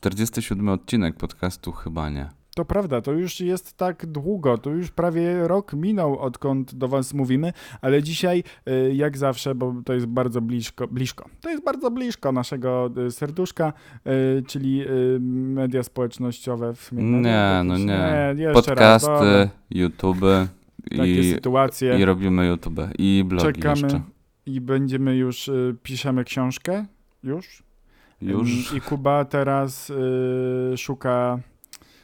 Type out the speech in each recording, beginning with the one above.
47 odcinek podcastu chyba nie. To prawda, to już jest tak długo, to już prawie rok minął, odkąd do Was mówimy, ale dzisiaj, y, jak zawsze, bo to jest bardzo blisko, blisko to jest bardzo blisko naszego y, serduszka, y, czyli media społecznościowe. W nie, no nie. nie Podcasty, raz, YouTube i, sytuacje. i robimy YouTube i blogi Czekamy jeszcze. i będziemy już, piszemy książkę, już. Już. I Kuba teraz szuka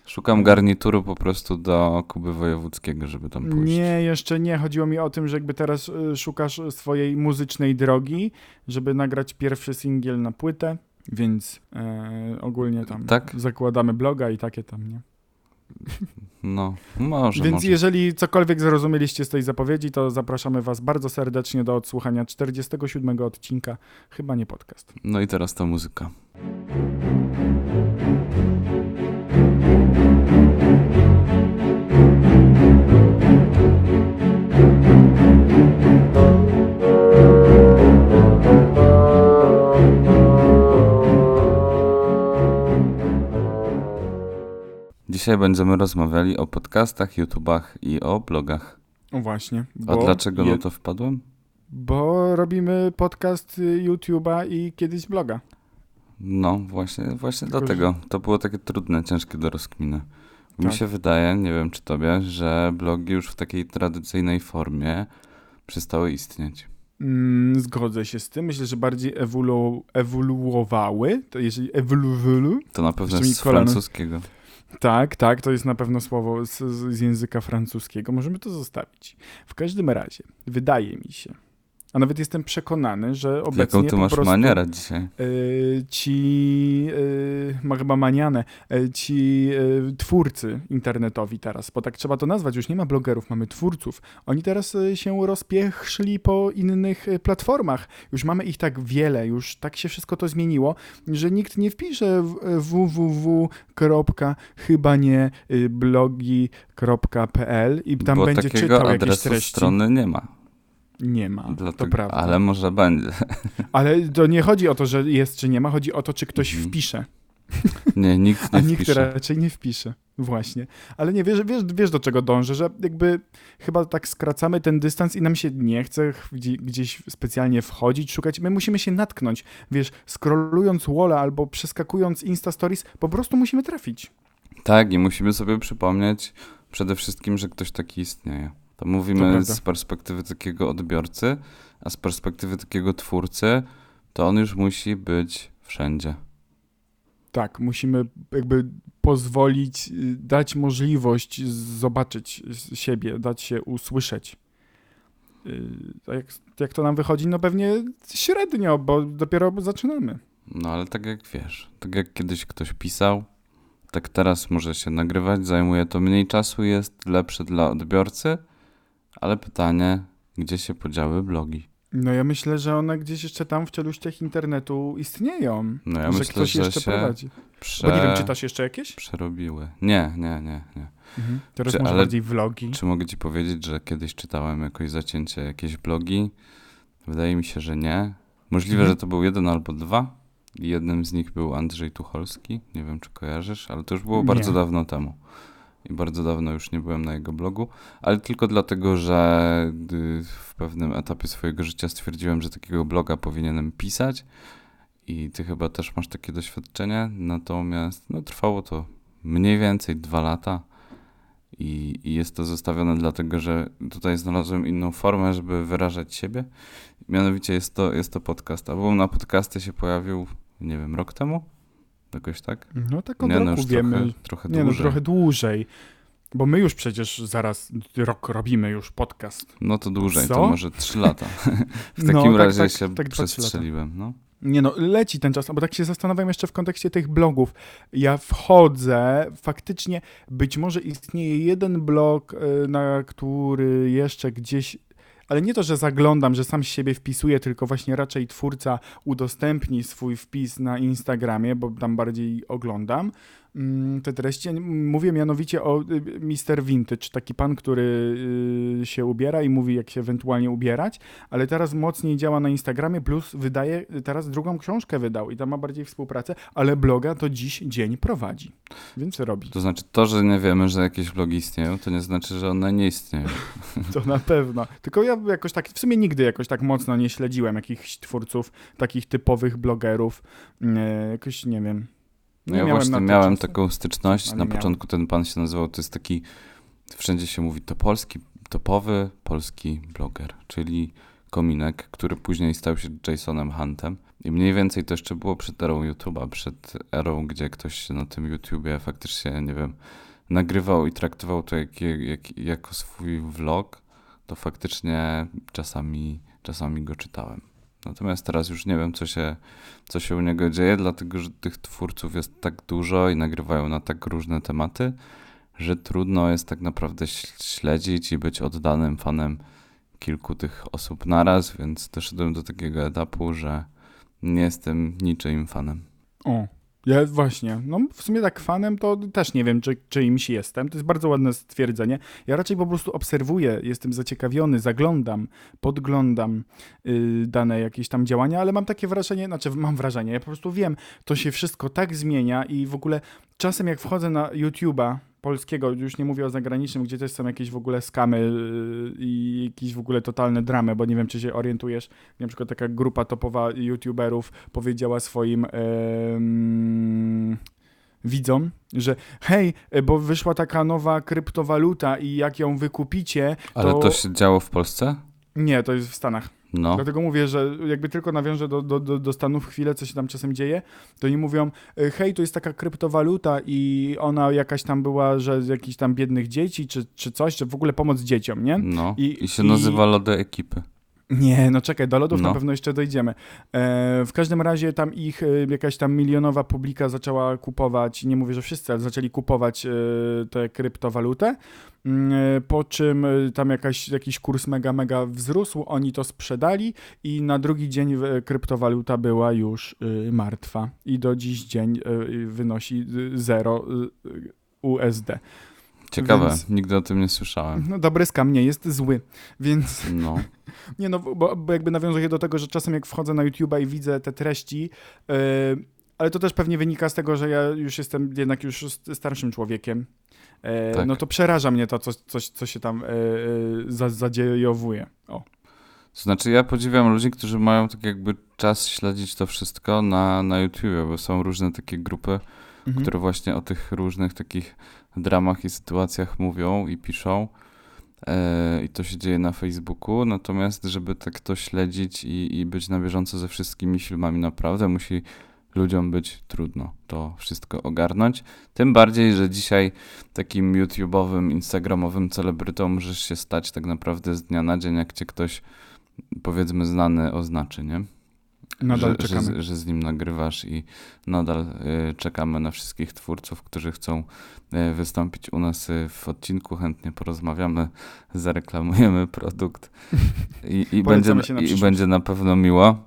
Szukam garnituru po prostu do Kuby Wojewódzkiego, żeby tam pójść. Nie, jeszcze nie. Chodziło mi o tym, że jakby teraz y, szukasz swojej muzycznej drogi, żeby nagrać pierwszy singiel na płytę, więc e, ogólnie tam tak? zakładamy bloga i takie tam, nie? No, może. Więc może. jeżeli cokolwiek zrozumieliście z tej zapowiedzi, to zapraszamy Was bardzo serdecznie do odsłuchania 47 odcinka, chyba nie podcast. No i teraz ta muzyka. Dzisiaj będziemy rozmawiali o podcastach, YouTubach i o blogach. O właśnie. A dlaczego je... na to wpadłem? Bo robimy podcast YouTube'a i kiedyś bloga. No, właśnie, właśnie Tylko, dlatego. Że... To było takie trudne, ciężkie do rozkminy. Tak. Mi się wydaje, nie wiem czy tobie, że blogi już w takiej tradycyjnej formie przestały istnieć. Mm, zgodzę się z tym. Myślę, że bardziej ewolu ewoluowały. To jeżeli ewoluowały... To na pewno z francuskiego. Tak, tak, to jest na pewno słowo z, z języka francuskiego. Możemy to zostawić. W każdym razie, wydaje mi się, a nawet jestem przekonany, że obecnie Jaką ty masz prostu, manierę dzisiaj? Y, ci, y, ma chyba manianę, y, ci twórcy internetowi teraz, bo tak trzeba to nazwać, już nie ma blogerów, mamy twórców. Oni teraz się rozpieszli po innych platformach. Już mamy ich tak wiele, już tak się wszystko to zmieniło, że nikt nie wpisze www. chyba nie blogi.pl i tam Bo będzie czytał jakieś treści. strony nie ma. Nie ma, Dlatego, to prawda. Ale może będzie. Ale to nie chodzi o to, że jest czy nie ma, chodzi o to, czy ktoś mhm. wpisze. Nie, nikt nie A nikt wpisze. raczej nie wpisze. Właśnie. Ale nie, wiesz, wiesz, wiesz do czego dążę, że jakby chyba tak skracamy ten dystans i nam się nie chce gdzieś specjalnie wchodzić, szukać. My musimy się natknąć. Wiesz, scrollując Walla albo przeskakując Insta Stories, po prostu musimy trafić. Tak, i musimy sobie przypomnieć przede wszystkim, że ktoś taki istnieje. To mówimy to z perspektywy takiego odbiorcy, a z perspektywy takiego twórcy, to on już musi być wszędzie. Tak, musimy jakby pozwolić, y, dać możliwość zobaczyć siebie, dać się usłyszeć. Y, jak, jak to nam wychodzi? No pewnie średnio, bo dopiero zaczynamy. No ale tak jak wiesz, tak jak kiedyś ktoś pisał, tak teraz może się nagrywać, zajmuje to mniej czasu, jest lepsze dla odbiorcy, ale pytanie, gdzie się podziały blogi? No ja myślę, że one gdzieś jeszcze tam w czeluściach internetu istnieją. No ja że myślę, ktoś że jeszcze się prowadzi. Prze... Bo nie wiem, czytasz jeszcze jakieś? Przerobiły. Nie, nie, nie, nie. Mhm. Teraz czy, może ale, bardziej vlogi. Czy mogę ci powiedzieć, że kiedyś czytałem jakoś zacięcie jakieś blogi? Wydaje mi się, że nie. Możliwe, mhm. że to był jeden albo dwa. Jednym z nich był Andrzej Tucholski. Nie wiem, czy kojarzysz, ale to już było bardzo dawno temu i bardzo dawno już nie byłem na jego blogu, ale tylko dlatego, że w pewnym etapie swojego życia stwierdziłem, że takiego bloga powinienem pisać i ty chyba też masz takie doświadczenie, natomiast no, trwało to mniej więcej dwa lata i, i jest to zostawione dlatego, że tutaj znalazłem inną formę, żeby wyrażać siebie. Mianowicie jest to, jest to podcast. Album na podcasty się pojawił, nie wiem, rok temu? Jakoś tak? No tak od nie, no roku no wiemy. Trochę, trochę nie, no dłużej. No, trochę dłużej. Bo my już przecież zaraz rok robimy już podcast. No to dłużej, Co? to może trzy lata. w no, takim no, razie tak, się tak, przestrzeliłem. No. Nie no, leci ten czas, bo tak się zastanawiam jeszcze w kontekście tych blogów. Ja wchodzę, faktycznie być może istnieje jeden blog, y, na który jeszcze gdzieś ale nie to, że zaglądam, że sam siebie wpisuję, tylko właśnie raczej twórca udostępni swój wpis na Instagramie, bo tam bardziej oglądam te treści. Mówię mianowicie o y, Mr. Vintage, taki pan, który y, się ubiera i mówi, jak się ewentualnie ubierać, ale teraz mocniej działa na Instagramie, plus wydaje, teraz drugą książkę wydał i tam ma bardziej współpracę, ale bloga to dziś dzień prowadzi, więc robi. To znaczy to, że nie wiemy, że jakieś blogi istnieją, to nie znaczy, że one nie istnieją. To na pewno. Tylko ja jakoś tak, w sumie nigdy jakoś tak mocno nie śledziłem jakichś twórców, takich typowych blogerów. Jakoś nie wiem. No ja miałem właśnie miałem czasu. taką styczność. Na miałem. początku ten pan się nazywał, to jest taki, wszędzie się mówi, to polski, topowy polski bloger, czyli Kominek, który później stał się Jasonem Huntem. I mniej więcej to jeszcze było przed erą YouTube'a, przed erą, gdzie ktoś się na tym YouTubie faktycznie, nie wiem, nagrywał i traktował to jak, jak, jako swój vlog, to faktycznie czasami, czasami go czytałem. Natomiast teraz już nie wiem, co się, co się u niego dzieje, dlatego że tych twórców jest tak dużo i nagrywają na tak różne tematy, że trudno jest tak naprawdę śl- śledzić i być oddanym fanem kilku tych osób naraz, więc doszedłem do takiego etapu, że nie jestem niczyim fanem. O, ja właśnie. No w sumie tak fanem to też nie wiem, czy, czyimś jestem. To jest bardzo ładne stwierdzenie. Ja raczej po prostu obserwuję, jestem zaciekawiony, zaglądam, podglądam y, dane jakieś tam działania, ale mam takie wrażenie, znaczy mam wrażenie, ja po prostu wiem, to się wszystko tak zmienia i w ogóle czasem jak wchodzę na YouTube'a polskiego, już nie mówię o zagranicznym, gdzie też są jakieś w ogóle skamy y, i jakieś w ogóle totalne dramy, bo nie wiem, czy się orientujesz, na przykład taka grupa topowa YouTuberów powiedziała swoim widzom, że hej, e, bo wyszła taka nowa kryptowaluta i jak ją wykupicie, Ale To- to się działo w Polsce? nie, to jest w Stanach. No. Dlatego mówię, że jakby tylko nawiążę do, do, do, do Stanów chwilę, co się tam czasem dzieje, to oni mówią, e, hej, to jest taka kryptowaluta i ona jakaś tam była, że z jakichś tam biednych dzieci, czy, czy coś, czy w ogóle pomoc dzieciom, nie? No. I- I, się i- nazywa Lody Ekipy. Nie, no czekaj, do lodów na No. pewno jeszcze dojdziemy. E, w każdym razie tam ich e, jakaś tam milionowa publika zaczęła kupować, nie mówię, że wszyscy, ale zaczęli kupować e, tę kryptowalutę, Mm, e, po czym e, tam jakaś, jakiś kurs mega, mega wzrósł, oni to sprzedali i na drugi dzień e, kryptowaluta była już martwa i do dziś dzień wynosi 0 USD. Ciekawe, Więc- nigdy o tym nie słyszałem. No dobry skam nie jest zły, więc... No. Nie no, bo, bo jakby nawiązuję do tego, że czasem jak wchodzę na YouTube'a i widzę te treści, yy, ale to też pewnie wynika z tego, że ja już jestem jednak już st- starszym człowiekiem, yy, Tak. no to przeraża mnie to, co, coś, co się tam za, zadziejowuje. O. To znaczy ja podziwiam ludzi, którzy mają tak jakby czas śledzić to wszystko na, na YouTubie, bo są różne takie grupy, Mhm. które właśnie o tych różnych takich dramach i sytuacjach mówią i piszą. E, I to się dzieje na Facebooku. Natomiast, żeby tak to śledzić i, i być na bieżąco ze wszystkimi filmami, naprawdę musi ludziom być trudno to wszystko ogarnąć. Tym bardziej, że dzisiaj takim YouTube'owym, Instagramowym celebrytą możesz się stać tak naprawdę z dnia na dzień, jak cię ktoś, powiedzmy, znany oznaczy, nie? Nadal że, czekamy. Że, że z nim nagrywasz i nadal y, czekamy na wszystkich twórców, którzy chcą y, wystąpić u nas y, w odcinku. Chętnie porozmawiamy, zareklamujemy produkt i, i, będzie, na i będzie na pewno miło.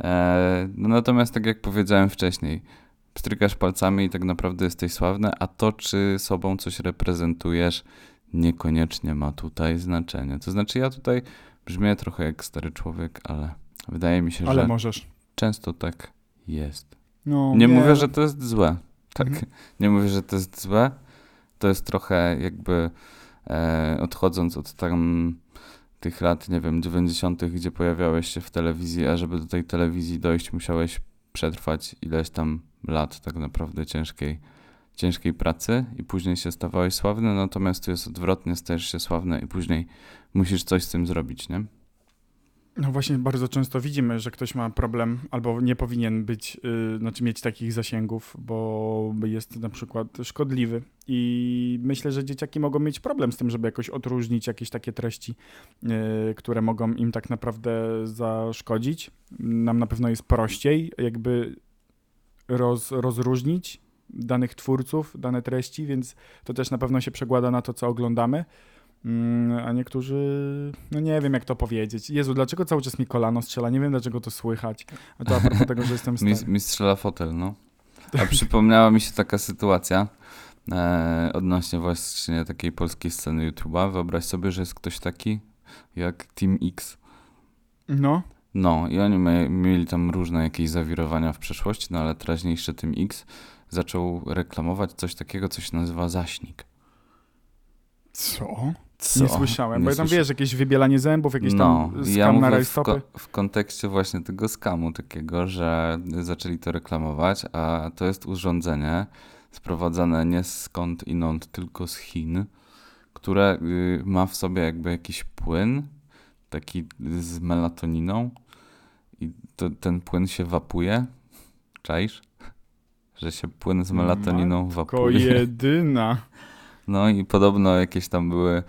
E, no natomiast tak jak powiedziałem wcześniej, pstrykasz palcami i tak naprawdę jesteś sławny, a to, czy sobą coś reprezentujesz, niekoniecznie ma tutaj znaczenie. To znaczy ja tutaj brzmię trochę jak stary człowiek, ale wydaje mi się, Ale że możesz. często tak jest. No, Nie mówię, że to jest złe. Tak, Mhm. nie mówię, że to jest złe. To jest trochę jakby e, odchodząc od tam tych lat, nie wiem, 90., gdzie pojawiałeś się w telewizji, a żeby do tej telewizji dojść, musiałeś przetrwać ileś tam lat tak naprawdę ciężkiej, ciężkiej pracy i później się stawałeś sławny, natomiast tu jest odwrotnie, stajesz się sławny i później musisz coś z tym zrobić, nie? No właśnie bardzo często widzimy, że ktoś ma problem albo nie powinien być, yy, znaczy mieć takich zasięgów, bo jest na przykład szkodliwy. I myślę, że dzieciaki mogą mieć problem z tym, żeby jakoś odróżnić jakieś takie treści, yy, które mogą im tak naprawdę zaszkodzić. Nam na pewno jest prościej jakby roz, rozróżnić danych twórców, dane treści, więc to też na pewno się przekłada na to, co oglądamy. Mm, A niektórzy, no nie wiem jak to powiedzieć. Jezu, dlaczego cały czas mi kolano strzela? Nie wiem dlaczego to słychać. A to a propos tego, że jestem stary. Mi, mi strzela fotel, no. A przypomniała mi się taka sytuacja e, odnośnie właśnie takiej polskiej sceny YouTube'a. Wyobraź sobie, że jest ktoś taki jak Team X. No, No i oni mie- mieli tam różne jakieś zawirowania w przeszłości, no ale teraźniejszy Team X zaczął reklamować coś takiego, co się nazywa zaśnik. co? Co? Nie słyszałem, bo ja tam słysza- wiesz, jakieś wybielanie zębów, jakieś no, tam skam ja na mówię w, rajstopy. ko- w kontekście właśnie tego skamu takiego, że zaczęli to reklamować, a to jest urządzenie sprowadzane nie skąd inąd, tylko z Chin, które y, ma w sobie jakby jakiś płyn, taki z melatoniną i to, ten płyn się wapuje. Czaisz? Że się płyn z melatoniną Matko wapuje. jedyna. No i podobno jakieś tam były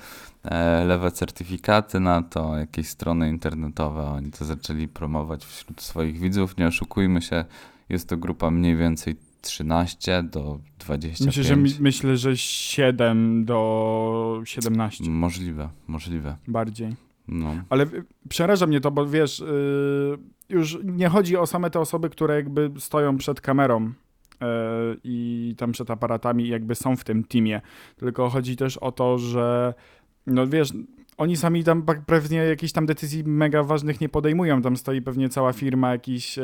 e, lewe certyfikaty na to, jakieś strony internetowe. Oni to zaczęli promować wśród swoich widzów. Nie oszukujmy się, jest to grupa mniej więcej 13 do 25. Myślę, że, myślę, że 7 do 17 Możliwe, możliwe. bardziej. No. Ale przeraża mnie to, bo wiesz, y, już nie chodzi o same te osoby, które jakby stoją przed kamerą i tam przed aparatami jakby są w tym teamie, tylko chodzi też o to, że no wiesz, oni sami tam pe- pewnie jakichś tam decyzji mega ważnych nie podejmują, tam stoi pewnie cała firma, jakiś, e,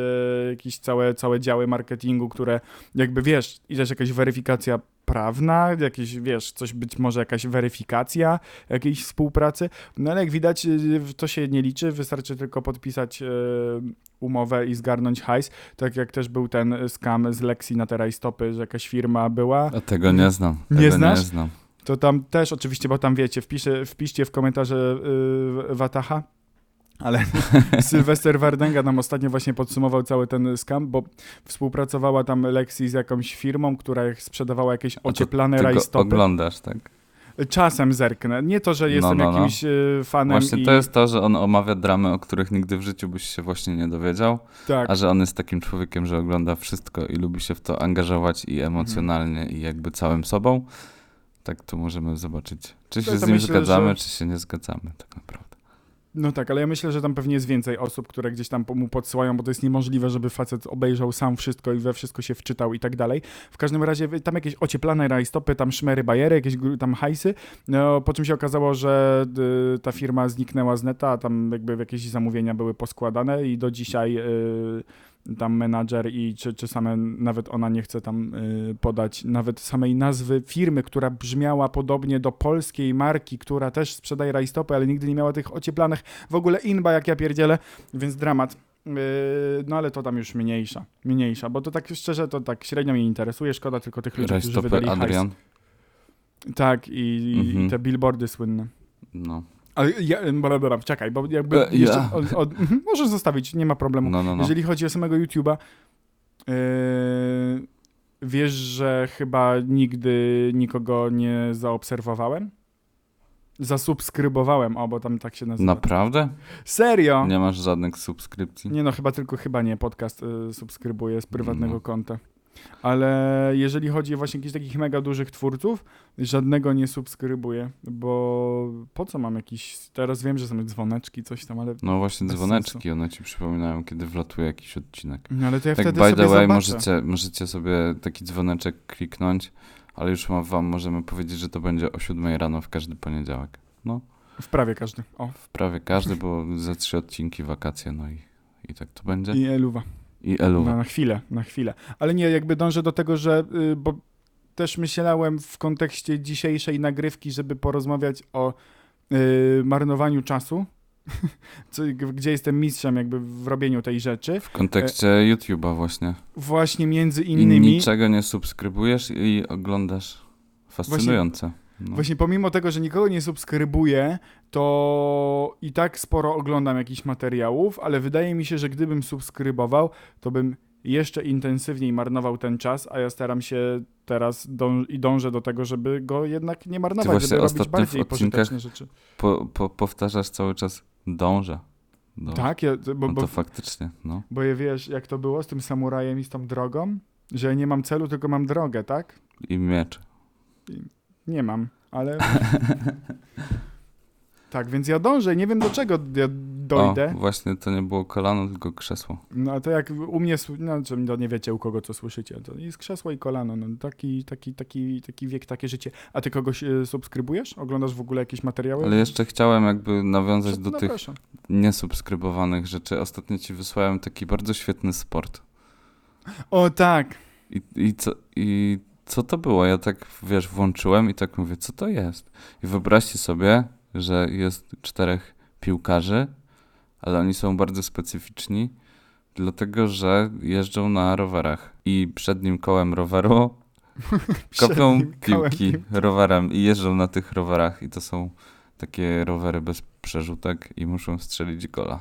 jakieś całe, całe działy marketingu, które jakby wiesz, i też jakaś weryfikacja prawna, jakieś wiesz, coś być może jakaś weryfikacja jakiejś współpracy, no ale jak widać, y, to się nie liczy, wystarczy tylko podpisać y, umowę i zgarnąć hajs. Tak jak też był ten scam z Lexi na te stopy, że jakaś firma była. A tego nie znam. Nie Tego znasz? Nie znam. To tam też oczywiście, bo tam wiecie, wpiszę, wpiszcie w komentarze y, Wataha. Ale Sylwester Wardęga nam ostatnio właśnie podsumował cały ten scam, bo współpracowała tam Lexi z jakąś firmą, która sprzedawała jakieś ocieplane rajstopy. oglądasz, tak? Czasem zerknę. Nie to, że jestem no, no. jakimś y, fanem Właśnie i... to jest to, że on omawia dramy, o których nigdy w życiu byś się właśnie nie dowiedział. tak. A że on jest takim człowiekiem, że ogląda wszystko i lubi się w to angażować i emocjonalnie i jakby całym sobą, tak to możemy zobaczyć, czy się to z nim myślę, zgadzamy, że- czy się nie zgadzamy tak naprawdę. No tak, ale ja myślę, że tam pewnie jest więcej osób, które gdzieś tam mu podsyłają, bo to jest niemożliwe, żeby facet obejrzał sam wszystko i we wszystko się wczytał i tak dalej. W każdym razie tam jakieś ocieplane rajstopy, tam szmery, bajery, jakieś tam hajsy, no, po czym się okazało, że y, ta firma zniknęła z neta, a tam jakby jakieś zamówienia były poskładane i do dzisiaj y, tam menadżer i czy, czy same, nawet ona nie chce tam y, podać nawet samej nazwy firmy, która brzmiała podobnie do polskiej marki, która też sprzedaje rajstopy, ale nigdy nie miała tych ocieplanych. W ogóle inba jak ja pierdzielę, więc dramat. Yy, no ale to tam już mniejsza, mniejsza, bo to tak szczerze, to tak średnio mnie interesuje, szkoda tylko tych ludzi, którzy Rajstopy wydali Adrian, hajs. Tak, i, Mhm. i te billboardy słynne. no. Ale ja, bla, bla, czekaj, bo jakby E, jeszcze mhm, możesz zostawić, nie ma problemu. No, no, no. Jeżeli chodzi o samego YouTube'a, yy, wiesz, że chyba nigdy nikogo nie zaobserwowałem? Zasubskrybowałem, o, bo tam tak się nazywa. Naprawdę? Serio? Nie masz żadnych subskrypcji? Nie no, chyba tylko chyba nie podcast y, subskrybuję z prywatnego No. konta. Ale jeżeli chodzi o właśnie jakichś takich mega dużych twórców, żadnego nie subskrybuję, bo po co mam jakiś... Teraz wiem, że są dzwoneczki, coś tam, ale... No właśnie dzwoneczki, one ci przypominają, kiedy wlatuje jakiś odcinek. No ale to ja Tak wtedy by sobie the way, zobaczę. możecie, możecie sobie taki dzwoneczek kliknąć, ale już wam możemy powiedzieć, że to będzie o 7 rano w każdy poniedziałek. No, W prawie każdy. O. w prawie każdy, bo za trzy odcinki wakacje, no i, i tak to będzie. I eluwa. I eluwa. No, na chwilę, na chwilę. Ale nie, jakby dążę do tego, że... Y, bo też myślałem w kontekście dzisiejszej nagrywki, żeby porozmawiać o y, marnowaniu czasu. Co, gdzie jestem mistrzem jakby w robieniu tej rzeczy. W kontekście YouTube'a właśnie. Właśnie między I innymi... niczego nie subskrybujesz i oglądasz. Fascynujące. No. Właśnie pomimo tego, że nikogo nie subskrybuję, to i tak sporo oglądam jakichś materiałów, ale wydaje mi się, że gdybym subskrybował, to bym jeszcze intensywniej marnował ten czas, a ja staram się teraz dąż- i dążę do tego, żeby go jednak nie marnować, właśnie żeby robić bardziej pożyteczne rzeczy. Po, po, powtarzasz cały czas dążę. dążę. Tak, ja, bo, No bo, to faktycznie, no. bo ja wiesz, jak to było z tym samurajem i z tą drogą, że ja nie mam celu, tylko mam drogę, tak? I miecz. Nie mam, ale Tak, więc ja dążę, nie wiem do czego ja dojdę. O, właśnie to nie było kolano, tylko krzesło. No to jak u mnie, no no, nie wiecie u kogo co słyszycie, to jest krzesło i kolano, no taki, taki, taki, taki wiek, takie życie. A ty kogoś e, subskrybujesz? Oglądasz w ogóle jakieś materiały? Ale jeszcze chciałem jakby nawiązać no, do tych proszę. niesubskrybowanych rzeczy. Ostatnio ci wysłałem taki bardzo świetny sport. O tak, I, i, co, I co to było? Ja tak, wiesz, włączyłem i tak mówię, co to jest? I wyobraźcie sobie, że jest czterech piłkarzy, ale oni są bardzo specyficzni, dlatego że jeżdżą na rowerach. I przednim kołem roweru kopią piłki rowerem i jeżdżą na tych rowerach. I to są takie rowery bez przerzutek i muszą strzelić gola.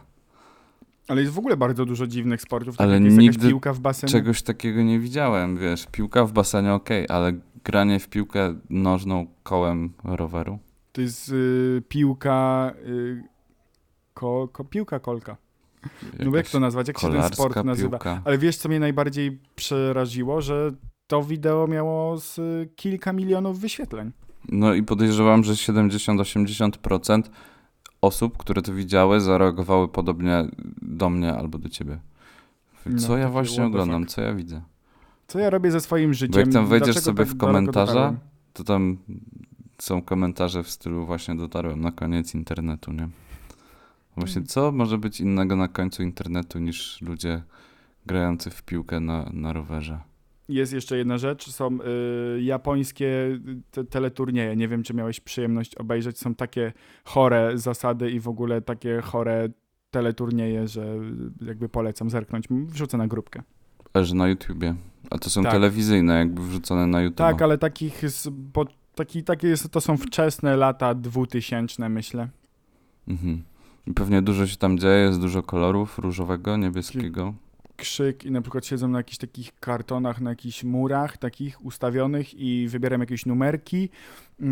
Ale jest w ogóle bardzo dużo dziwnych sportów, tak Ale jak jest nigdy piłka w basenie. Czegoś takiego nie widziałem, wiesz. Piłka w basenie okej, ale granie w piłkę nożną kołem roweru. To jest y, piłka, y, ko, ko, piłka kolka. No jak to nazwać, jak się ten sport nazywa? piłka. Ale wiesz, co mnie najbardziej przeraziło, że to wideo miało z kilka milionów wyświetleń. No i podejrzewam, że 70-80% osób, które to widziały, zareagowały podobnie do mnie albo do ciebie. No, Co ja takie właśnie oglądam, co ja widzę? Co ja robię ze swoim życiem? Bo jak tam wejdziesz Dlaczego sobie tak w dotarłem? to tam są komentarze w stylu właśnie dotarłem na koniec internetu, nie? Właśnie Mm. co może być innego na końcu internetu niż ludzie grający w piłkę na, na rowerze? Jest jeszcze jedna rzecz, są y, japońskie te, teleturnieje. Nie wiem, czy miałeś przyjemność obejrzeć. Są takie chore zasady i w ogóle takie chore teleturnieje, że jakby polecam zerknąć. Wrzucę na grupkę. Że na YouTubie. A to są Tak. telewizyjne, jakby wrzucone na YouTube. Tak, ale takich, bo, taki, takie jest, to są wczesne lata 2000, myślę. Mhm. I pewnie dużo się tam dzieje, jest dużo kolorów różowego, niebieskiego. Krzyk i na przykład siedzą na jakichś takich kartonach, na jakichś murach takich ustawionych i wybieram jakieś numerki yy,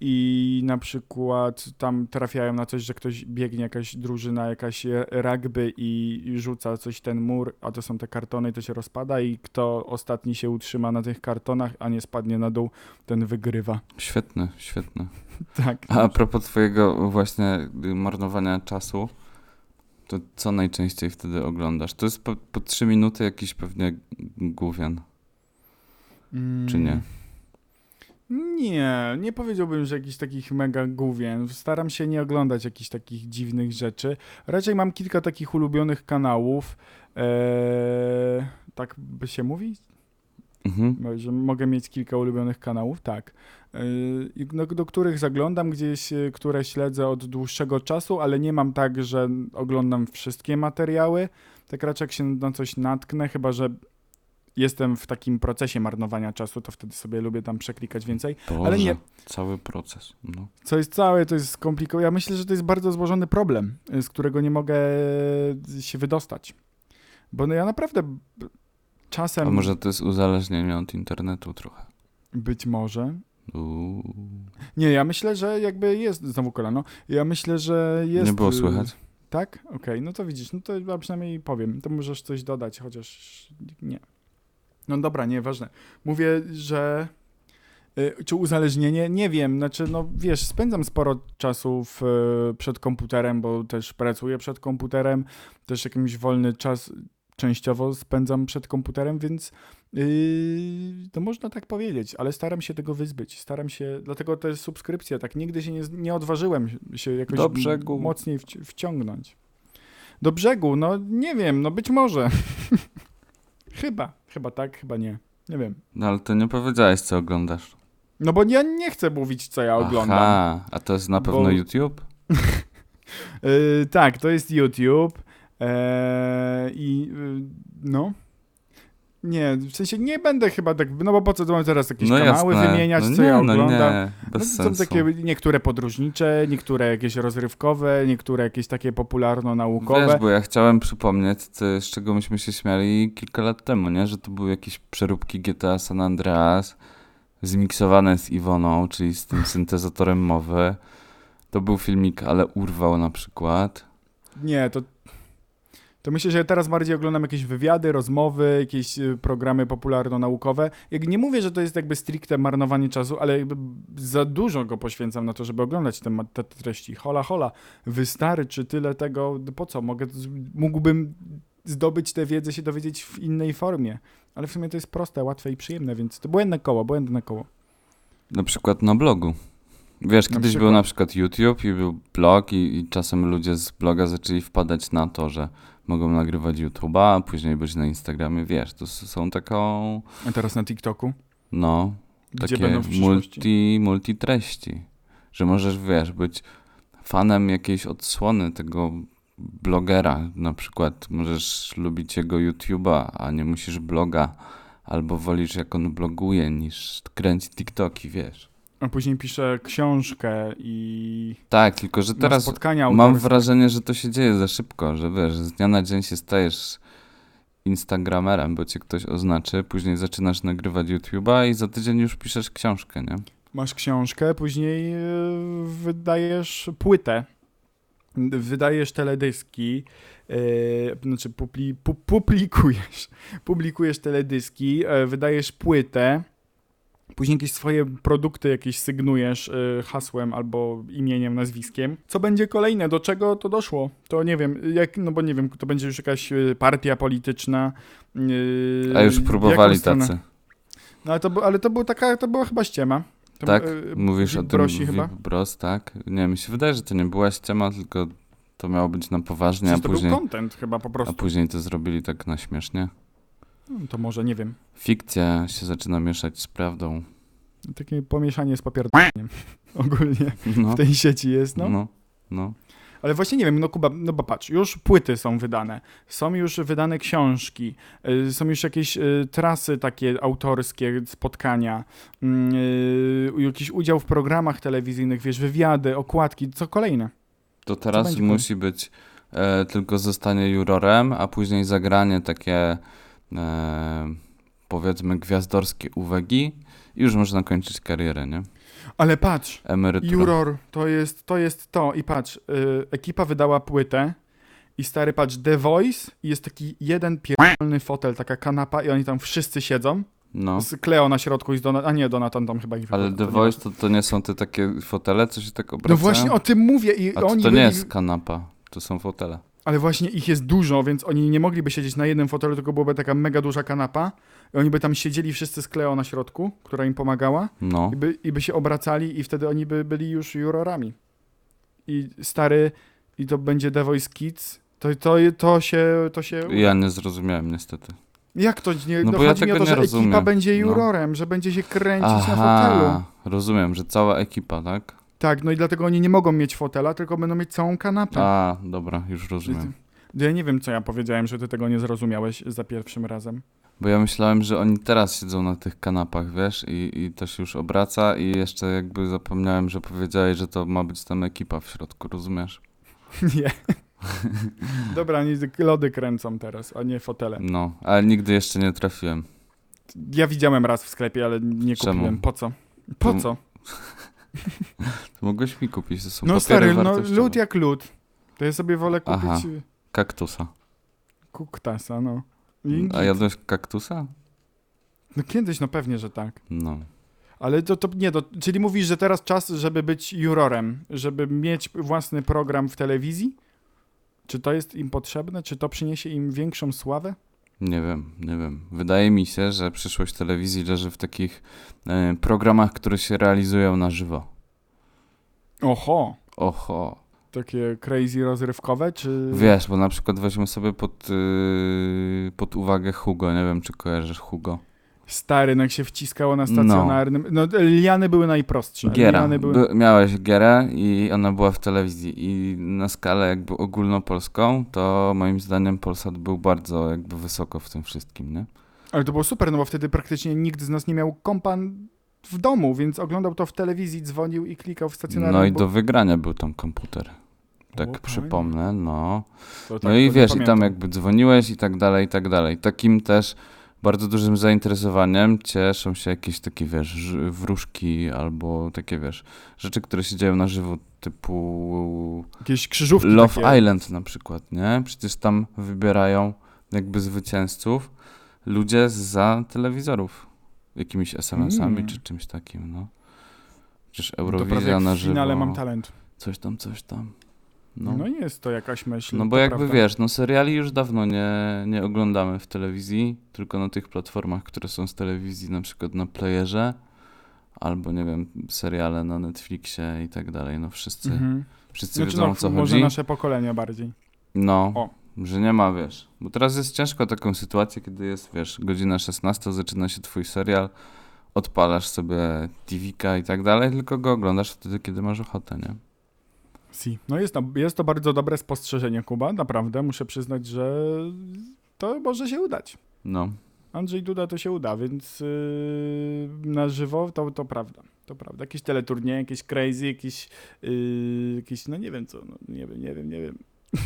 i na przykład tam trafiają na coś, że ktoś biegnie, jakaś drużyna, jakaś rugby i, rzuca coś ten mur, a to są te kartony i to się rozpada i kto ostatni się utrzyma na tych kartonach, a nie spadnie na dół, ten wygrywa. Świetne, świetne. Tak. A, a propos twojego właśnie y, marnowania czasu, to co najczęściej wtedy oglądasz? To jest po, po 3 minuty jakiś pewnie główian, czy nie? Mm, Nie, nie powiedziałbym, że jakichś takich mega główien. Staram się nie oglądać jakichś takich dziwnych rzeczy. Raczej mam kilka takich ulubionych kanałów. Eee, tak by się mówi? Mhm. Że mogę mieć kilka ulubionych kanałów, tak. Eee, do, do których zaglądam gdzieś, e, które śledzę od dłuższego czasu, ale nie mam tak, że oglądam wszystkie materiały. Tak raczej jak się na coś natknę, chyba że jestem w takim procesie marnowania czasu, to wtedy sobie lubię tam przeklikać więcej. Boże, Ale nie- cały proces. No. Co jest całe, to jest skomplikowane. Ja myślę, że to jest bardzo złożony problem, y, z którego nie mogę się wydostać. Bo no ja naprawdę czasem. A może to jest uzależnienie od internetu trochę? Być może. Uuu. Nie, ja myślę, że jakby jest. Znowu kolano. Ja myślę, że jest. Nie było y, słychać? Tak? Okej, no to widzisz, no to ja przynajmniej powiem. To możesz coś dodać, chociaż nie. No dobra, nieważne. Mówię, że. y, Czy uzależnienie? Nie wiem, znaczy, no wiesz, spędzam sporo czasu w, y, przed komputerem, bo też pracuję przed komputerem, też jakiś wolny czas częściowo spędzam przed komputerem, więc yy, to można tak powiedzieć, ale staram się tego wyzbyć. Staram się, dlatego to jest subskrypcja, tak nigdy się nie, nie odważyłem się jakoś Do brzegu. mocniej wci- wciągnąć. Do brzegu, no nie wiem, no być może. chyba, chyba tak, chyba nie. Nie wiem. No ale to nie powiedziałeś, co oglądasz. No bo ja nie chcę mówić, co ja oglądam. Aha, a to jest na pewno Bo- YouTube? Yy, tak, to jest YouTube. Eee, I yy, no. Nie, w sensie nie będę chyba tak, no bo po co mam teraz jakieś no kanały jasne. wymieniać, no co nie, ja no oglądam. nie, bez No, są sensu. takie niektóre podróżnicze, niektóre jakieś rozrywkowe, niektóre jakieś takie popularno-naukowe. Wiesz, bo ja chciałem przypomnieć, z czego myśmy się śmiali kilka lat temu, nie? Że to były jakieś przeróbki GTA San Andreas zmiksowane z Iwoną, czyli z tym syntezatorem mowy. To był filmik, ale urwał na przykład. Nie, to To myślę, że teraz bardziej oglądam jakieś wywiady, rozmowy, jakieś y, programy popularno-naukowe. Jak nie mówię, że to jest jakby stricte marnowanie czasu, ale jakby za dużo go poświęcam na to, żeby oglądać te, te treści. Hola, hola, wystarczy tyle tego, po co? Mogę, mógłbym zdobyć tę wiedzę, się dowiedzieć w innej formie. Ale w sumie to jest proste, łatwe i przyjemne, więc to błędne koło, błędne koło. Na przykład na blogu. Wiesz, Na kiedyś przykład. był na przykład YouTube i był blog i, i czasem ludzie z bloga zaczęli wpadać na to, że mogą nagrywać YouTube'a, a później być na Instagramie, wiesz, to są taką, A teraz na TikToku? no, Gdzie takie multi, multi treści, że możesz, wiesz, być fanem jakiejś odsłony tego blogera, na przykład możesz lubić jego YouTube'a, a nie musisz bloga, albo wolisz jak on bloguje niż kręci TikToki, wiesz. A później piszę książkę i Tak, tylko że teraz spotkania mam wrażenie, że to się dzieje za szybko, że wiesz, z dnia na dzień się stajesz instagramerem, bo cię ktoś oznaczy, później zaczynasz nagrywać YouTube'a i za tydzień już piszesz książkę, nie? Masz książkę, później yy, wydajesz płytę, wydajesz teledyski, yy, znaczy publi, pu, publikujesz, publikujesz teledyski, yy, wydajesz płytę, później jakieś swoje produkty jakieś sygnujesz yy, hasłem albo imieniem, nazwiskiem. Co będzie kolejne? Do czego to doszło? To nie wiem, jak, no bo nie wiem, to będzie już jakaś yy, partia polityczna. Yy, A już próbowali tacy. No ale to, ale to, był taka, to była chyba ściema. To, Tak? yy, Mówisz o tym Brosi chyba? Bros, tak? Nie, mi się wydaje, że to nie była ściema, tylko to miało być na poważnie, a Przecież to później, był content chyba po a prostu. później to zrobili tak na śmiesznie. No, To może, nie wiem. Fikcja się zaczyna mieszać z prawdą. Takie pomieszanie z papierdaniem ogólnie No, w tej sieci jest, no. no, no. Ale właśnie nie wiem, no Kuba, no bo patrz, już płyty są wydane, są już wydane książki, y, są już jakieś y, trasy takie autorskie, spotkania, y, jakiś udział w programach telewizyjnych, wiesz, wywiady, okładki, co kolejne? To teraz musi być e, tylko zostanie jurorem, a później zagranie takie powiedzmy gwiazdorskie uwagi i już można kończyć karierę, nie? Ale patrz, Emerytura. Juror, to jest to, jest to. i patrz, y, ekipa wydała płytę i stary, patrz, The Voice i jest taki jeden pierdolny fotel, taka kanapa i oni tam wszyscy siedzą, No, z Cleo na środku i z Donat, a nie, Donatan tam chyba ich ale The to nie Voice to, to nie są te takie fotele, co się tak No obracają? właśnie o tym mówię i A to, oni to nie byli, jest kanapa, to są fotele. Ale właśnie ich jest dużo, więc oni nie mogliby siedzieć na jednym fotelu, tylko byłaby taka mega duża kanapa i oni by tam siedzieli wszyscy z Cleo na środku, która im pomagała No, i by, i by się obracali i wtedy oni by byli już jurorami. I stary, i to będzie The Voice Kids, to, to, to się, to się... ja nie zrozumiałem niestety. Jak to nie? No No bo ja chodzi mi o tego to, nie że ekipa rozumiem. będzie No. jurorem, że będzie się kręcić na fotelu. Aha, rozumiem, że cała ekipa, tak? Tak, no i dlatego oni nie mogą mieć fotela, tylko będą mieć całą kanapę. A, dobra, już rozumiem. Ja nie wiem, co ja powiedziałem, że ty tego nie zrozumiałeś za pierwszym razem. Bo ja myślałem, że oni teraz siedzą na tych kanapach, wiesz, i, i to się już obraca i jeszcze jakby zapomniałem, że powiedziałeś, że to ma być tam ekipa w środku, rozumiesz? Nie. Dobra, oni lody kręcą teraz, a nie fotele. No, ale nigdy jeszcze nie trafiłem. Ja widziałem raz w sklepie, ale nie Czemu? kupiłem. Po co? Po co? To mogłeś mi kupić, to są No stary, no lód jak lód. To ja sobie wolę kupić Aha. y, Kaktusa. kuktasa, no. I, A jadłeś kaktusa? No kiedyś, no pewnie, że tak. No. Ale to, to nie, to, czyli mówisz, że teraz czas, żeby być jurorem, żeby mieć własny program w telewizji? Czy to jest im potrzebne? Czy to przyniesie im większą sławę? Nie wiem, nie wiem. Wydaje mi się, że przyszłość telewizji leży w takich e, programach, które się realizują na żywo. Oho, Oho. takie crazy rozrywkowe, czy... Wiesz, bo na przykład weźmy sobie pod, y, pod uwagę Hugo. Nie wiem, czy kojarzysz Hugo. Stary, no jak się wciskało na stacjonarnym... No, liany były najprostsze. Giera. Liany były... By, miałeś Gierę i ona była w telewizji i na skalę jakby ogólnopolską, to moim zdaniem Polsat był bardzo jakby wysoko w tym wszystkim, nie? Ale to było super, no bo wtedy praktycznie nikt z nas nie miał kompa w domu, więc oglądał to w telewizji, dzwonił i klikał w stacjonarnym... No i bo- do wygrania był tam komputer. O, Tak panie. przypomnę, no. To No tak, i wiesz, i tam jakby dzwoniłeś i tak dalej, i tak dalej. Takim też bardzo dużym zainteresowaniem cieszą się jakieś takie, wiesz, wróżki albo takie, wiesz, rzeczy, które się dzieją na żywo, typu Jakieś krzyżówki Love takie. Island na przykład, nie? Przecież tam wybierają jakby zwycięzców ludzie za telewizorów. Jakimiś SMS-ami Mm. czy czymś takim, no. Przecież Eurowizja jak na w żywo. finale mam talent. Coś tam, coś tam. No. No, nie jest to jakaś myśl. no bo jakby prawda. wiesz, no seriali już dawno nie, nie oglądamy w telewizji, tylko na tych platformach, które są z telewizji, na przykład na playerze, albo nie wiem, seriale na Netflixie i tak dalej, no wszyscy, Mhm. wszyscy Znaczy, wiedzą no, o co może chodzi. nasze pokolenie bardziej. No, O. że nie ma, wiesz. Bo teraz jest ciężko taką sytuację, kiedy jest, wiesz, godzina 16, zaczyna się twój serial, odpalasz sobie TV-ka i tak dalej, tylko go oglądasz wtedy, kiedy masz ochotę, nie? Si. No jest, to- jest to bardzo dobre spostrzeżenie, Kuba. Naprawdę, muszę przyznać, że to może się udać. No. Andrzej Duda to się uda, więc yy, na żywo to, to prawda. To prawda. Jakieś teleturnieje, jakieś crazy, jakieś, yy, jakieś, no nie wiem co, no, nie wiem, nie wiem, nie wiem.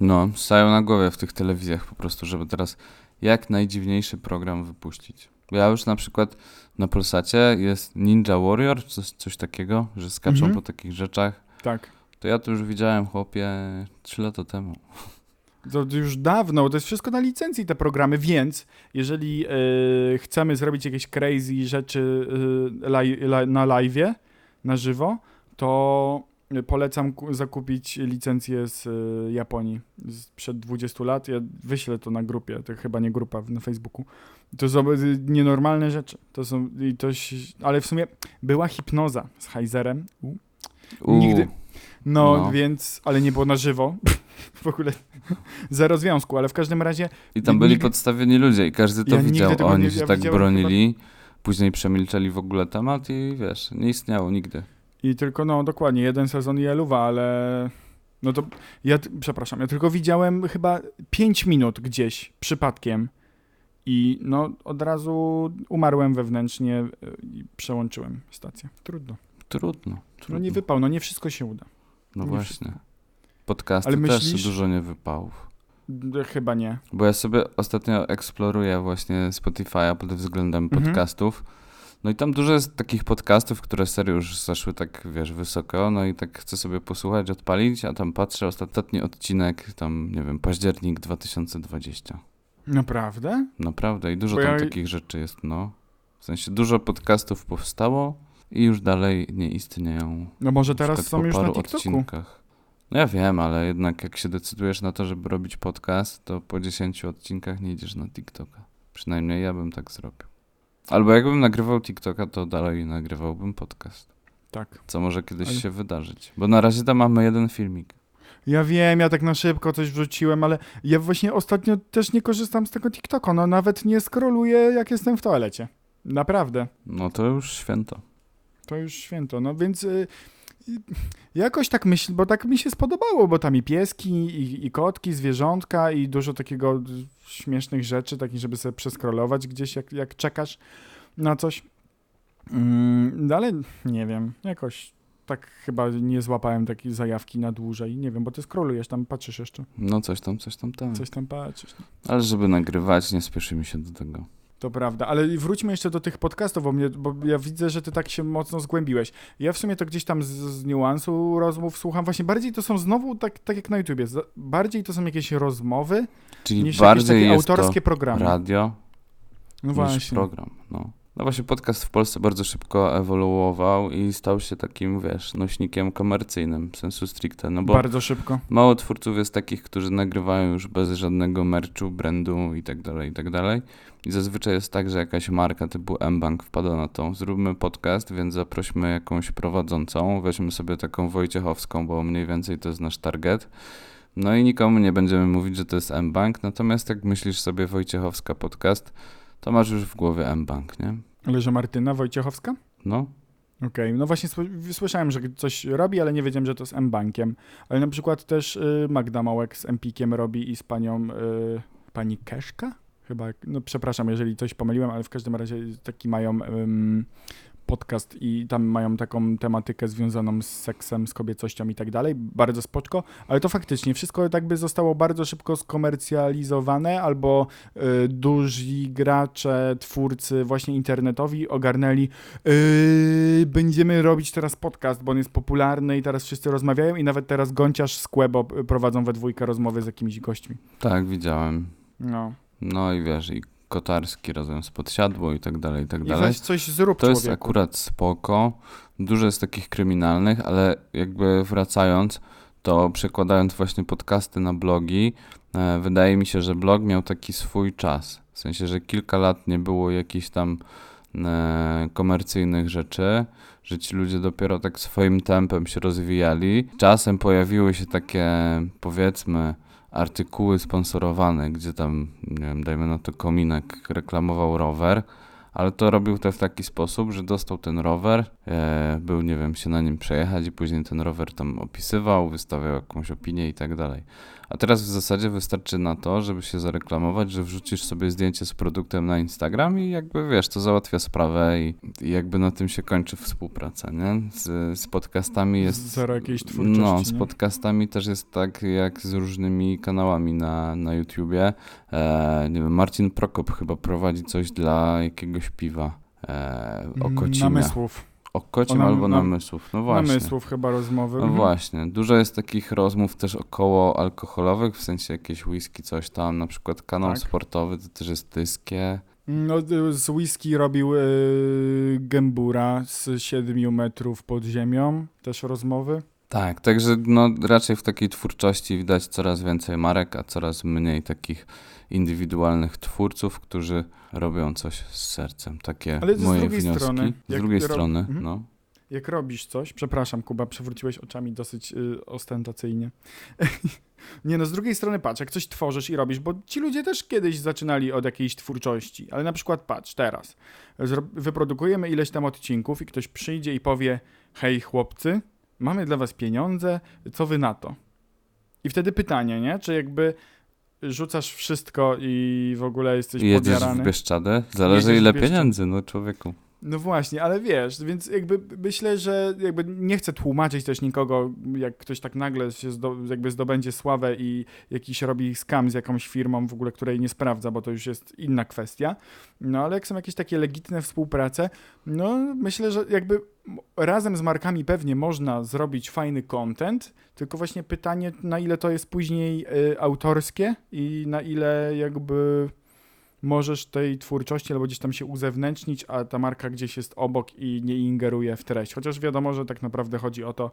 No, stają na głowie w tych telewizjach po prostu, żeby teraz jak najdziwniejszy program wypuścić. Ja już na przykład na Polsacie jest Ninja Warrior, coś, coś takiego, że skaczą Mhm. po takich rzeczach. Tak. To ja to już widziałem, chłopie, 3 lata temu. To już dawno, to jest wszystko na licencji te programy, więc jeżeli yy, chcemy zrobić jakieś crazy rzeczy yy, laj, la, na live'ie, na żywo, to polecam ku- zakupić licencję z y, Japonii sprzed 20 lat. Ja wyślę to na grupie, to chyba nie grupa na Facebooku. To są y, nienormalne rzeczy. To są, i to, się- ale w sumie była hipnoza z Heizerem. U. Nigdy. No, No. więc, ale nie było na żywo. w ogóle zero związku, ale w każdym razie I tam byli Nigdy- podstawieni ludzie i każdy to Ja widział. Oni nie- się ja tak bronili, później przemilczeli w ogóle temat i wiesz, nie istniało nigdy. i tylko, no dokładnie, jeden sezon i Eluwa, ale no to ja, przepraszam, ja tylko widziałem chyba 5 minut gdzieś przypadkiem i no od razu umarłem wewnętrznie y, i przełączyłem stację. Trudno. Trudno. No trudno. nie wypał, no nie wszystko się uda. No nie właśnie. Podcasty Ale też myślisz- dużo nie wypałów. Chyba nie. Bo ja sobie ostatnio eksploruję właśnie Spotify'a pod względem Mhm. podcastów. No i tam dużo jest takich podcastów, które serio już zaszły tak, wiesz, wysoko, no i tak chcę sobie posłuchać, odpalić, a tam patrzę, ostatni odcinek, tam, nie wiem, październik 2020. Naprawdę? Naprawdę i dużo Bo tam ja- takich rzeczy jest, no. W sensie dużo podcastów powstało i już dalej nie istnieją. No może teraz są po już na TikToku. odcinkach. No ja wiem, ale jednak jak się decydujesz na to, żeby robić podcast, to po 10 odcinkach nie idziesz na TikToka. Przynajmniej ja bym tak zrobił. Albo jakbym nagrywał TikToka, to dalej nagrywałbym podcast. Tak. Co może kiedyś Ale- się wydarzyć. Bo na razie tam mamy jeden filmik. Ja wiem, ja tak na szybko coś wrzuciłem, ale ja właśnie ostatnio też nie korzystam z tego TikToka. No nawet nie scrolluję, jak jestem w toalecie. Naprawdę. No to już święto. To już święto. No więc y, jakoś tak myślę, bo tak mi się spodobało, bo tam i pieski, i, i kotki, zwierzątka i dużo takiego y, śmiesznych rzeczy, takich, żeby sobie przeskrolować gdzieś, jak, jak czekasz na coś. Mm, no ale nie wiem, jakoś tak chyba nie złapałem takiej zajawki na dłużej. Nie wiem, bo ty scrollujesz tam, patrzysz jeszcze. No coś tam, coś tam, tam. Coś tam patrzysz. Ale żeby nagrywać, nie spieszy mi się do tego. To prawda, ale wróćmy jeszcze do tych podcastów, bo, mnie, bo ja widzę, że ty tak się mocno zgłębiłeś. Ja w sumie to gdzieś tam z, z niuansu rozmów słucham. Właśnie bardziej to są znowu tak, tak jak na YouTubie. z- Bardziej to są jakieś rozmowy Czyli niż jakieś bardziej takie jest autorskie to programy. radio no niż właśnie. program. No. No właśnie podcast w Polsce bardzo szybko ewoluował i stał się takim, wiesz, nośnikiem komercyjnym w sensu stricte, no bo Bardzo szybko. mało twórców jest takich, którzy nagrywają już bez żadnego merchu, brandu i tak dalej, i tak dalej. I zazwyczaj jest tak, że jakaś marka typu mBank wpada na to, zróbmy podcast, więc zaprośmy jakąś prowadzącą, weźmy sobie taką Wojciechowską, bo mniej więcej to jest nasz target. No i nikomu nie będziemy mówić, że to jest mBank, natomiast jak myślisz sobie Wojciechowska podcast, to masz już w głowie mBank, nie? Ale że Martyna Wojciechowska? No, Okej, no właśnie sły- słyszałem, że coś robi, ale nie wiedziałem, że to z M-Bankiem. Ale na przykład też y, Magda Małek z Empikiem robi i z panią y, pani Keszka? Chyba, no przepraszam, jeżeli coś pomyliłem, ale w każdym razie taki mają ym, podcast i tam mają taką tematykę związaną z seksem, z kobiecością i tak dalej. Bardzo spoczko, ale to faktycznie wszystko tak by zostało bardzo szybko skomercjalizowane albo y, duzi gracze, twórcy właśnie internetowi ogarnęli y, będziemy robić teraz podcast, bo on jest popularny i teraz wszyscy rozmawiają i nawet teraz Gąciarz z Quebo prowadzą we dwójkę rozmowy z jakimiś gośćmi. Tak, widziałem. No. No i wiesz, i Kotarski razem z Podsiadło i tak dalej, i tak I dalej. weź coś zrób To jest człowieku. akurat spoko. Dużo jest takich kryminalnych, ale jakby wracając, to przekładając właśnie podcasty na blogi, e, wydaje mi się, że blog miał taki swój czas. W sensie, że kilka lat nie było jakichś tam e, komercyjnych rzeczy, że ci ludzie dopiero tak swoim tempem się rozwijali. Czasem pojawiły się takie, powiedzmy, artykuły sponsorowane, gdzie tam, nie wiem, dajmy na to kominek reklamował rower, ale to robił to w taki sposób, że dostał ten rower, e, był, nie wiem, się na nim przejechać i później ten rower tam opisywał, wystawiał jakąś opinię i tak dalej. A teraz w zasadzie wystarczy na to, żeby się zareklamować, że wrzucisz sobie zdjęcie z produktem na Instagram i jakby, wiesz, to załatwia sprawę i, i jakby na tym się kończy współpraca, nie? Z, z podcastami jest... Zero jakiejś twórczości, No, z nie? podcastami też jest tak jak z różnymi kanałami na, na YouTubie. E, nie wiem, Marcin Prokop chyba prowadzi coś dla jakiegoś piwa. E, o kocimie. Namysłów. O kocim nam- albo nam- namysłów. No właśnie. Namysłów chyba rozmowy. No Mhm. właśnie. Dużo jest takich rozmów też około alkoholowych, w sensie jakieś whisky, coś tam. Na przykład kanał Tak. sportowy to też jest tyskie. No, y, z whisky robił y, Gembura z 7 metrów pod ziemią. Też rozmowy. Tak, także no, raczej w takiej twórczości widać coraz więcej marek, a coraz mniej takich indywidualnych twórców, którzy robią coś z sercem. Takie Ale z moje drugiej wnioski. strony, z drugiej ro- strony, Mhm. no. Jak robisz coś, przepraszam Kuba, przewróciłeś oczami dosyć y, ostentacyjnie. Nie no, z drugiej strony patrz, jak coś tworzysz i robisz, bo ci ludzie też kiedyś zaczynali od jakiejś twórczości, ale na przykład patrz, teraz wyprodukujemy ileś tam odcinków i ktoś przyjdzie i powie hej chłopcy, mamy dla was pieniądze, co wy na to? I wtedy pytanie, nie? Czy jakby rzucasz wszystko i w ogóle jesteś jedziesz podjarany? w Bieszczadę? Zależy Jedziesz ile pieniędzy, no człowieku. No właśnie, ale wiesz, więc jakby myślę, że jakby nie chcę tłumaczyć też nikogo, jak ktoś tak nagle się zdo, jakby zdobędzie sławę i jakiś robi skam z jakąś firmą w ogóle, której nie sprawdza, bo to już jest inna kwestia. No ale jak są jakieś takie legitne współprace, no myślę, że jakby razem z markami pewnie można zrobić fajny content, tylko właśnie pytanie, na ile to jest później y, autorskie i na ile jakby możesz tej twórczości albo gdzieś tam się uzewnętrznić, a ta marka gdzieś jest obok i nie ingeruje w treść. Chociaż wiadomo, że tak naprawdę chodzi o to,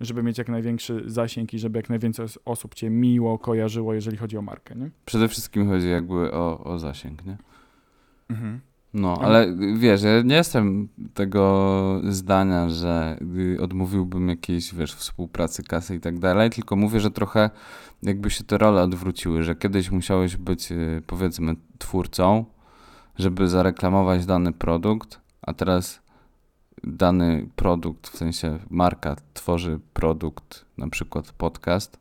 żeby mieć jak największy zasięg i żeby jak najwięcej os- osób cię miło kojarzyło, jeżeli chodzi o markę, nie? Przede wszystkim chodzi jakby o, o zasięg, nie? Mhm. No, ale wiesz, ja nie jestem tego zdania, że odmówiłbym jakiejś, wiesz, współpracy, kasy i tak dalej, tylko mówię, że trochę jakby się te role odwróciły, że kiedyś musiałeś być, y, powiedzmy, twórcą, żeby zareklamować dany produkt, a teraz dany produkt, w sensie marka tworzy produkt, na przykład podcast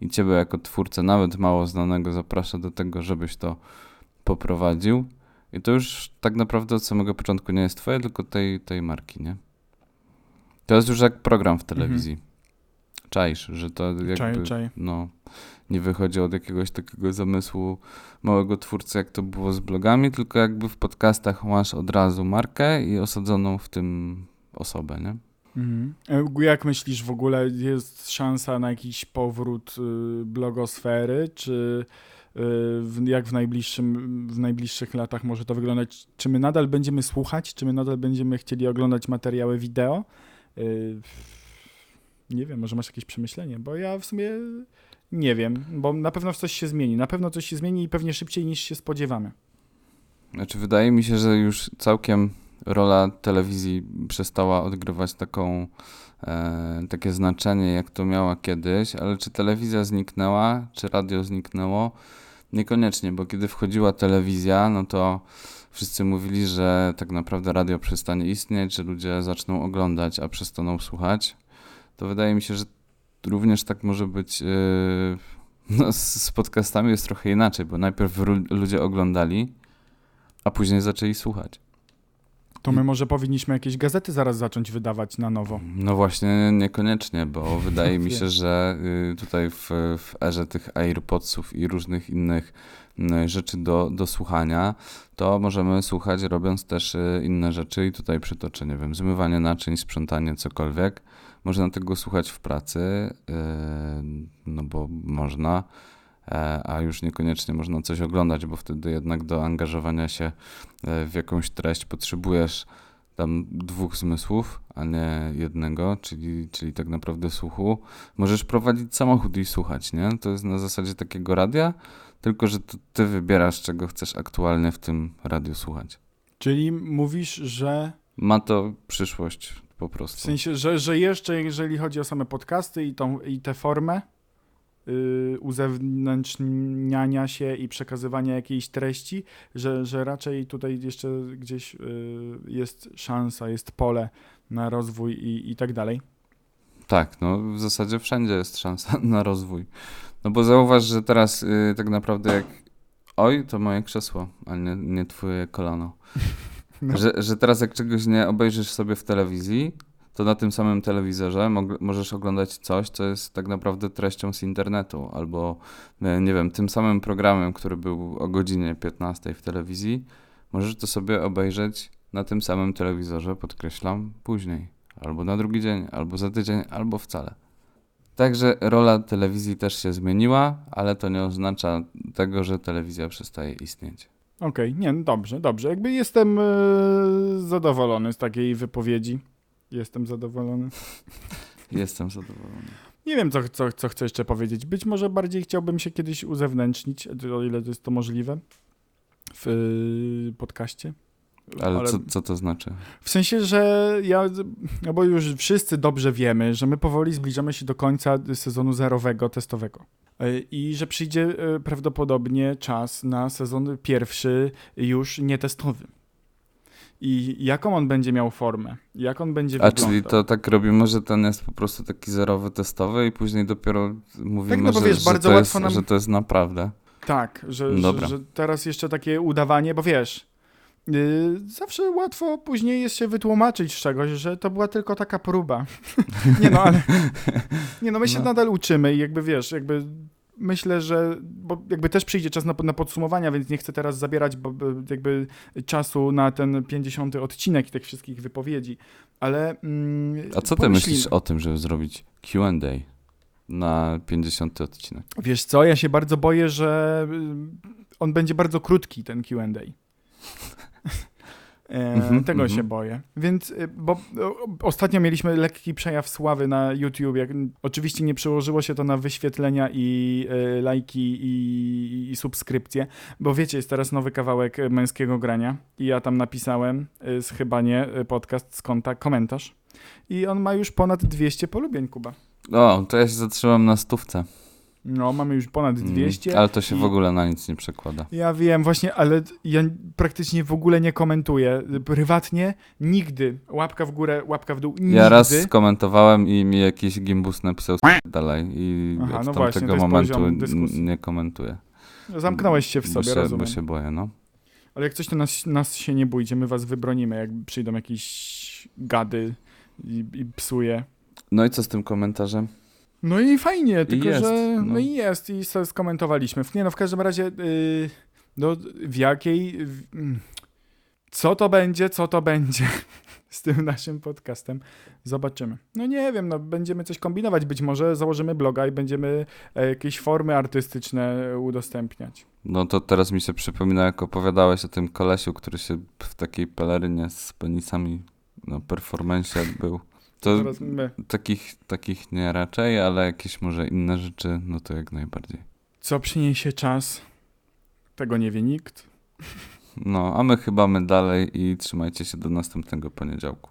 i ciebie jako twórcę, nawet mało znanego, zaprasza do tego, żebyś to poprowadził. I to już tak naprawdę od samego początku nie jest twoje, tylko tej, tej marki, nie? To jest już jak program w telewizji. Czaisz, że to jakby, Czaj, czaj. no, nie wychodzi od jakiegoś takiego zamysłu małego twórcy, jak to było z blogami, tylko jakby w podcastach masz od razu markę i osadzoną w tym osobę, nie? Mhm. E, Jak myślisz w ogóle, jest szansa na jakiś powrót y, blogosfery, czy jak w, najbliższym, w najbliższych latach może to wyglądać? Czy my nadal będziemy słuchać, czy my nadal będziemy chcieli oglądać materiały wideo? Y, nie wiem, może masz jakieś przemyślenie, bo ja w sumie nie wiem, bo na pewno coś się zmieni. Na pewno coś się zmieni i pewnie szybciej niż się spodziewamy. Znaczy, wydaje mi się, że już całkiem rola telewizji przestała odgrywać taką, e, takie znaczenie, jak to miała kiedyś, ale czy telewizja zniknęła, czy radio zniknęło? Niekoniecznie, bo kiedy wchodziła telewizja, no to wszyscy mówili, że tak naprawdę radio przestanie istnieć, że ludzie zaczną oglądać, a przestaną słuchać. To wydaje mi się, że również tak może być. e, no, z, podcastami jest trochę inaczej, bo najpierw ludzie oglądali, a później zaczęli słuchać. To my może powinniśmy jakieś gazety zaraz zacząć wydawać na nowo. No właśnie, niekoniecznie, bo wydaje mi się, że y, tutaj w, w erze tych AirPodsów i różnych innych y, rzeczy do, do słuchania, to możemy słuchać robiąc też y, inne rzeczy i tutaj przytoczę, nie wiem, zmywanie naczyń, sprzątanie, cokolwiek. Można tego słuchać w pracy, no bo można, a już niekoniecznie można coś oglądać, bo wtedy jednak do angażowania się e, w jakąś treść potrzebujesz tam dwóch zmysłów, a nie jednego, czyli, czyli tak naprawdę słuchu. Możesz prowadzić samochód i słuchać, nie? To jest na zasadzie takiego radia, tylko że to ty wybierasz, czego chcesz aktualnie w tym radiu słuchać. Czyli mówisz, że Ma to przyszłość po w prostu. sensie, że, że jeszcze jeżeli chodzi o same podcasty i, tą, i tę formę uzewnętrzniania się i przekazywania jakiejś treści, że, że raczej tutaj jeszcze gdzieś yy, jest szansa, jest pole na rozwój i, i tak dalej. Tak, no w zasadzie wszędzie jest szansa na rozwój. No bo zauważ, że teraz y, tak naprawdę jak... Oj, to moje krzesło, a nie, nie twoje kolano. No. Że, że teraz jak czegoś nie obejrzysz sobie w telewizji, to na tym samym telewizorze możesz oglądać coś, co jest tak naprawdę treścią z internetu, albo e, nie wiem, tym samym programem, który był o godzinie 15 w telewizji, możesz to sobie obejrzeć na tym samym telewizorze, podkreślam, później, albo na drugi dzień, albo za tydzień, albo wcale. Także rola telewizji też się zmieniła, ale to nie oznacza tego, że telewizja przestaje istnieć. Okej, nie, no dobrze, dobrze. Jakby jestem e, zadowolony z takiej wypowiedzi. Jestem zadowolony. Jestem zadowolony. Nie wiem, co, co, co chcę jeszcze powiedzieć. Być może bardziej chciałbym się kiedyś uzewnętrznić, o ile jest to możliwe, w y, podcaście. Ale, Co, co to znaczy? W sensie, że ja, no bo już wszyscy dobrze wiemy, że my powoli zbliżamy się do końca sezonu zerowego, testowego. Y, I że przyjdzie y, prawdopodobnie czas na sezon pierwszy już nietestowy. I jaką on będzie miał formę? Jak on będzie A wyglądał? czyli to tak robimy, że ten jest po prostu taki zerowy, testowy i później dopiero mówimy, no bo że, wiesz, że, bardzo to łatwo jest, nam- że to jest naprawdę. Tak, że, że, że teraz jeszcze takie udawanie, bo wiesz, yy, zawsze łatwo później jest się wytłumaczyć z czegoś, że to była tylko taka próba. nie no, ale nie no, my się No. nadal uczymy i jakby wiesz, jakby myślę, że bo jakby też przyjdzie czas na, na podsumowania, więc nie chcę teraz zabierać bo, jakby czasu na ten 50 odcinek i tych wszystkich wypowiedzi, ale mm, A co ty pomyślimy. myślisz o tym, żeby zrobić Q&A na 50 odcinek? Wiesz co, ja się bardzo boję, że y, on będzie bardzo krótki, ten Q&A. Mhm, tego mhm. się boję. Więc, y, bo o, ostatnio mieliśmy lekki przejaw sławy na YouTube. Jak, oczywiście nie przełożyło się to na wyświetlenia i y, lajki i, i subskrypcje, bo wiecie, jest teraz nowy kawałek y, męskiego grania i ja tam napisałem y, chyba nie y, podcast z konta komentarz i on ma już ponad 200 polubień, Kuba. O, to ja się zatrzymam na stówce. No, mamy już ponad Mm, 200. Ale to się w ogóle na nic nie przekłada. Ja wiem, właśnie, ale ja praktycznie w ogóle nie komentuję. Prywatnie nigdy. Łapka w górę, łapka w dół. Nigdy. Ja raz skomentowałem i mi jakiś gimbus napisał "S- dalej i Aha, od no właśnie, tamtego jest momentu nie komentuję. Zamknąłeś się w bo sobie, się, rozumiem. Bo się boję, no. Ale jak coś, to nas, nas się nie bójcie, my was wybronimy, jak przyjdą jakieś gady i, i psuje. No i co z tym komentarzem? No i fajnie, tylko jest, że. No. no. i jest, i sobie skomentowaliśmy. Nie no, w każdym razie, yy, no, w jakiej. Mm, co to będzie, co to będzie z tym naszym podcastem? Zobaczymy. No nie wiem, no będziemy coś kombinować. Być może założymy bloga i będziemy e, jakieś formy artystyczne udostępniać. No to teraz mi się przypomina, jak opowiadałeś o tym kolesiu, który się w takiej pelerynie z penisami na performance był. To Teraz my. takich, takich nie raczej, ale jakieś może inne rzeczy, no to jak najbardziej. Co przyniesie czas? Tego nie wie nikt. No, a my chyba my dalej i trzymajcie się do następnego poniedziałku.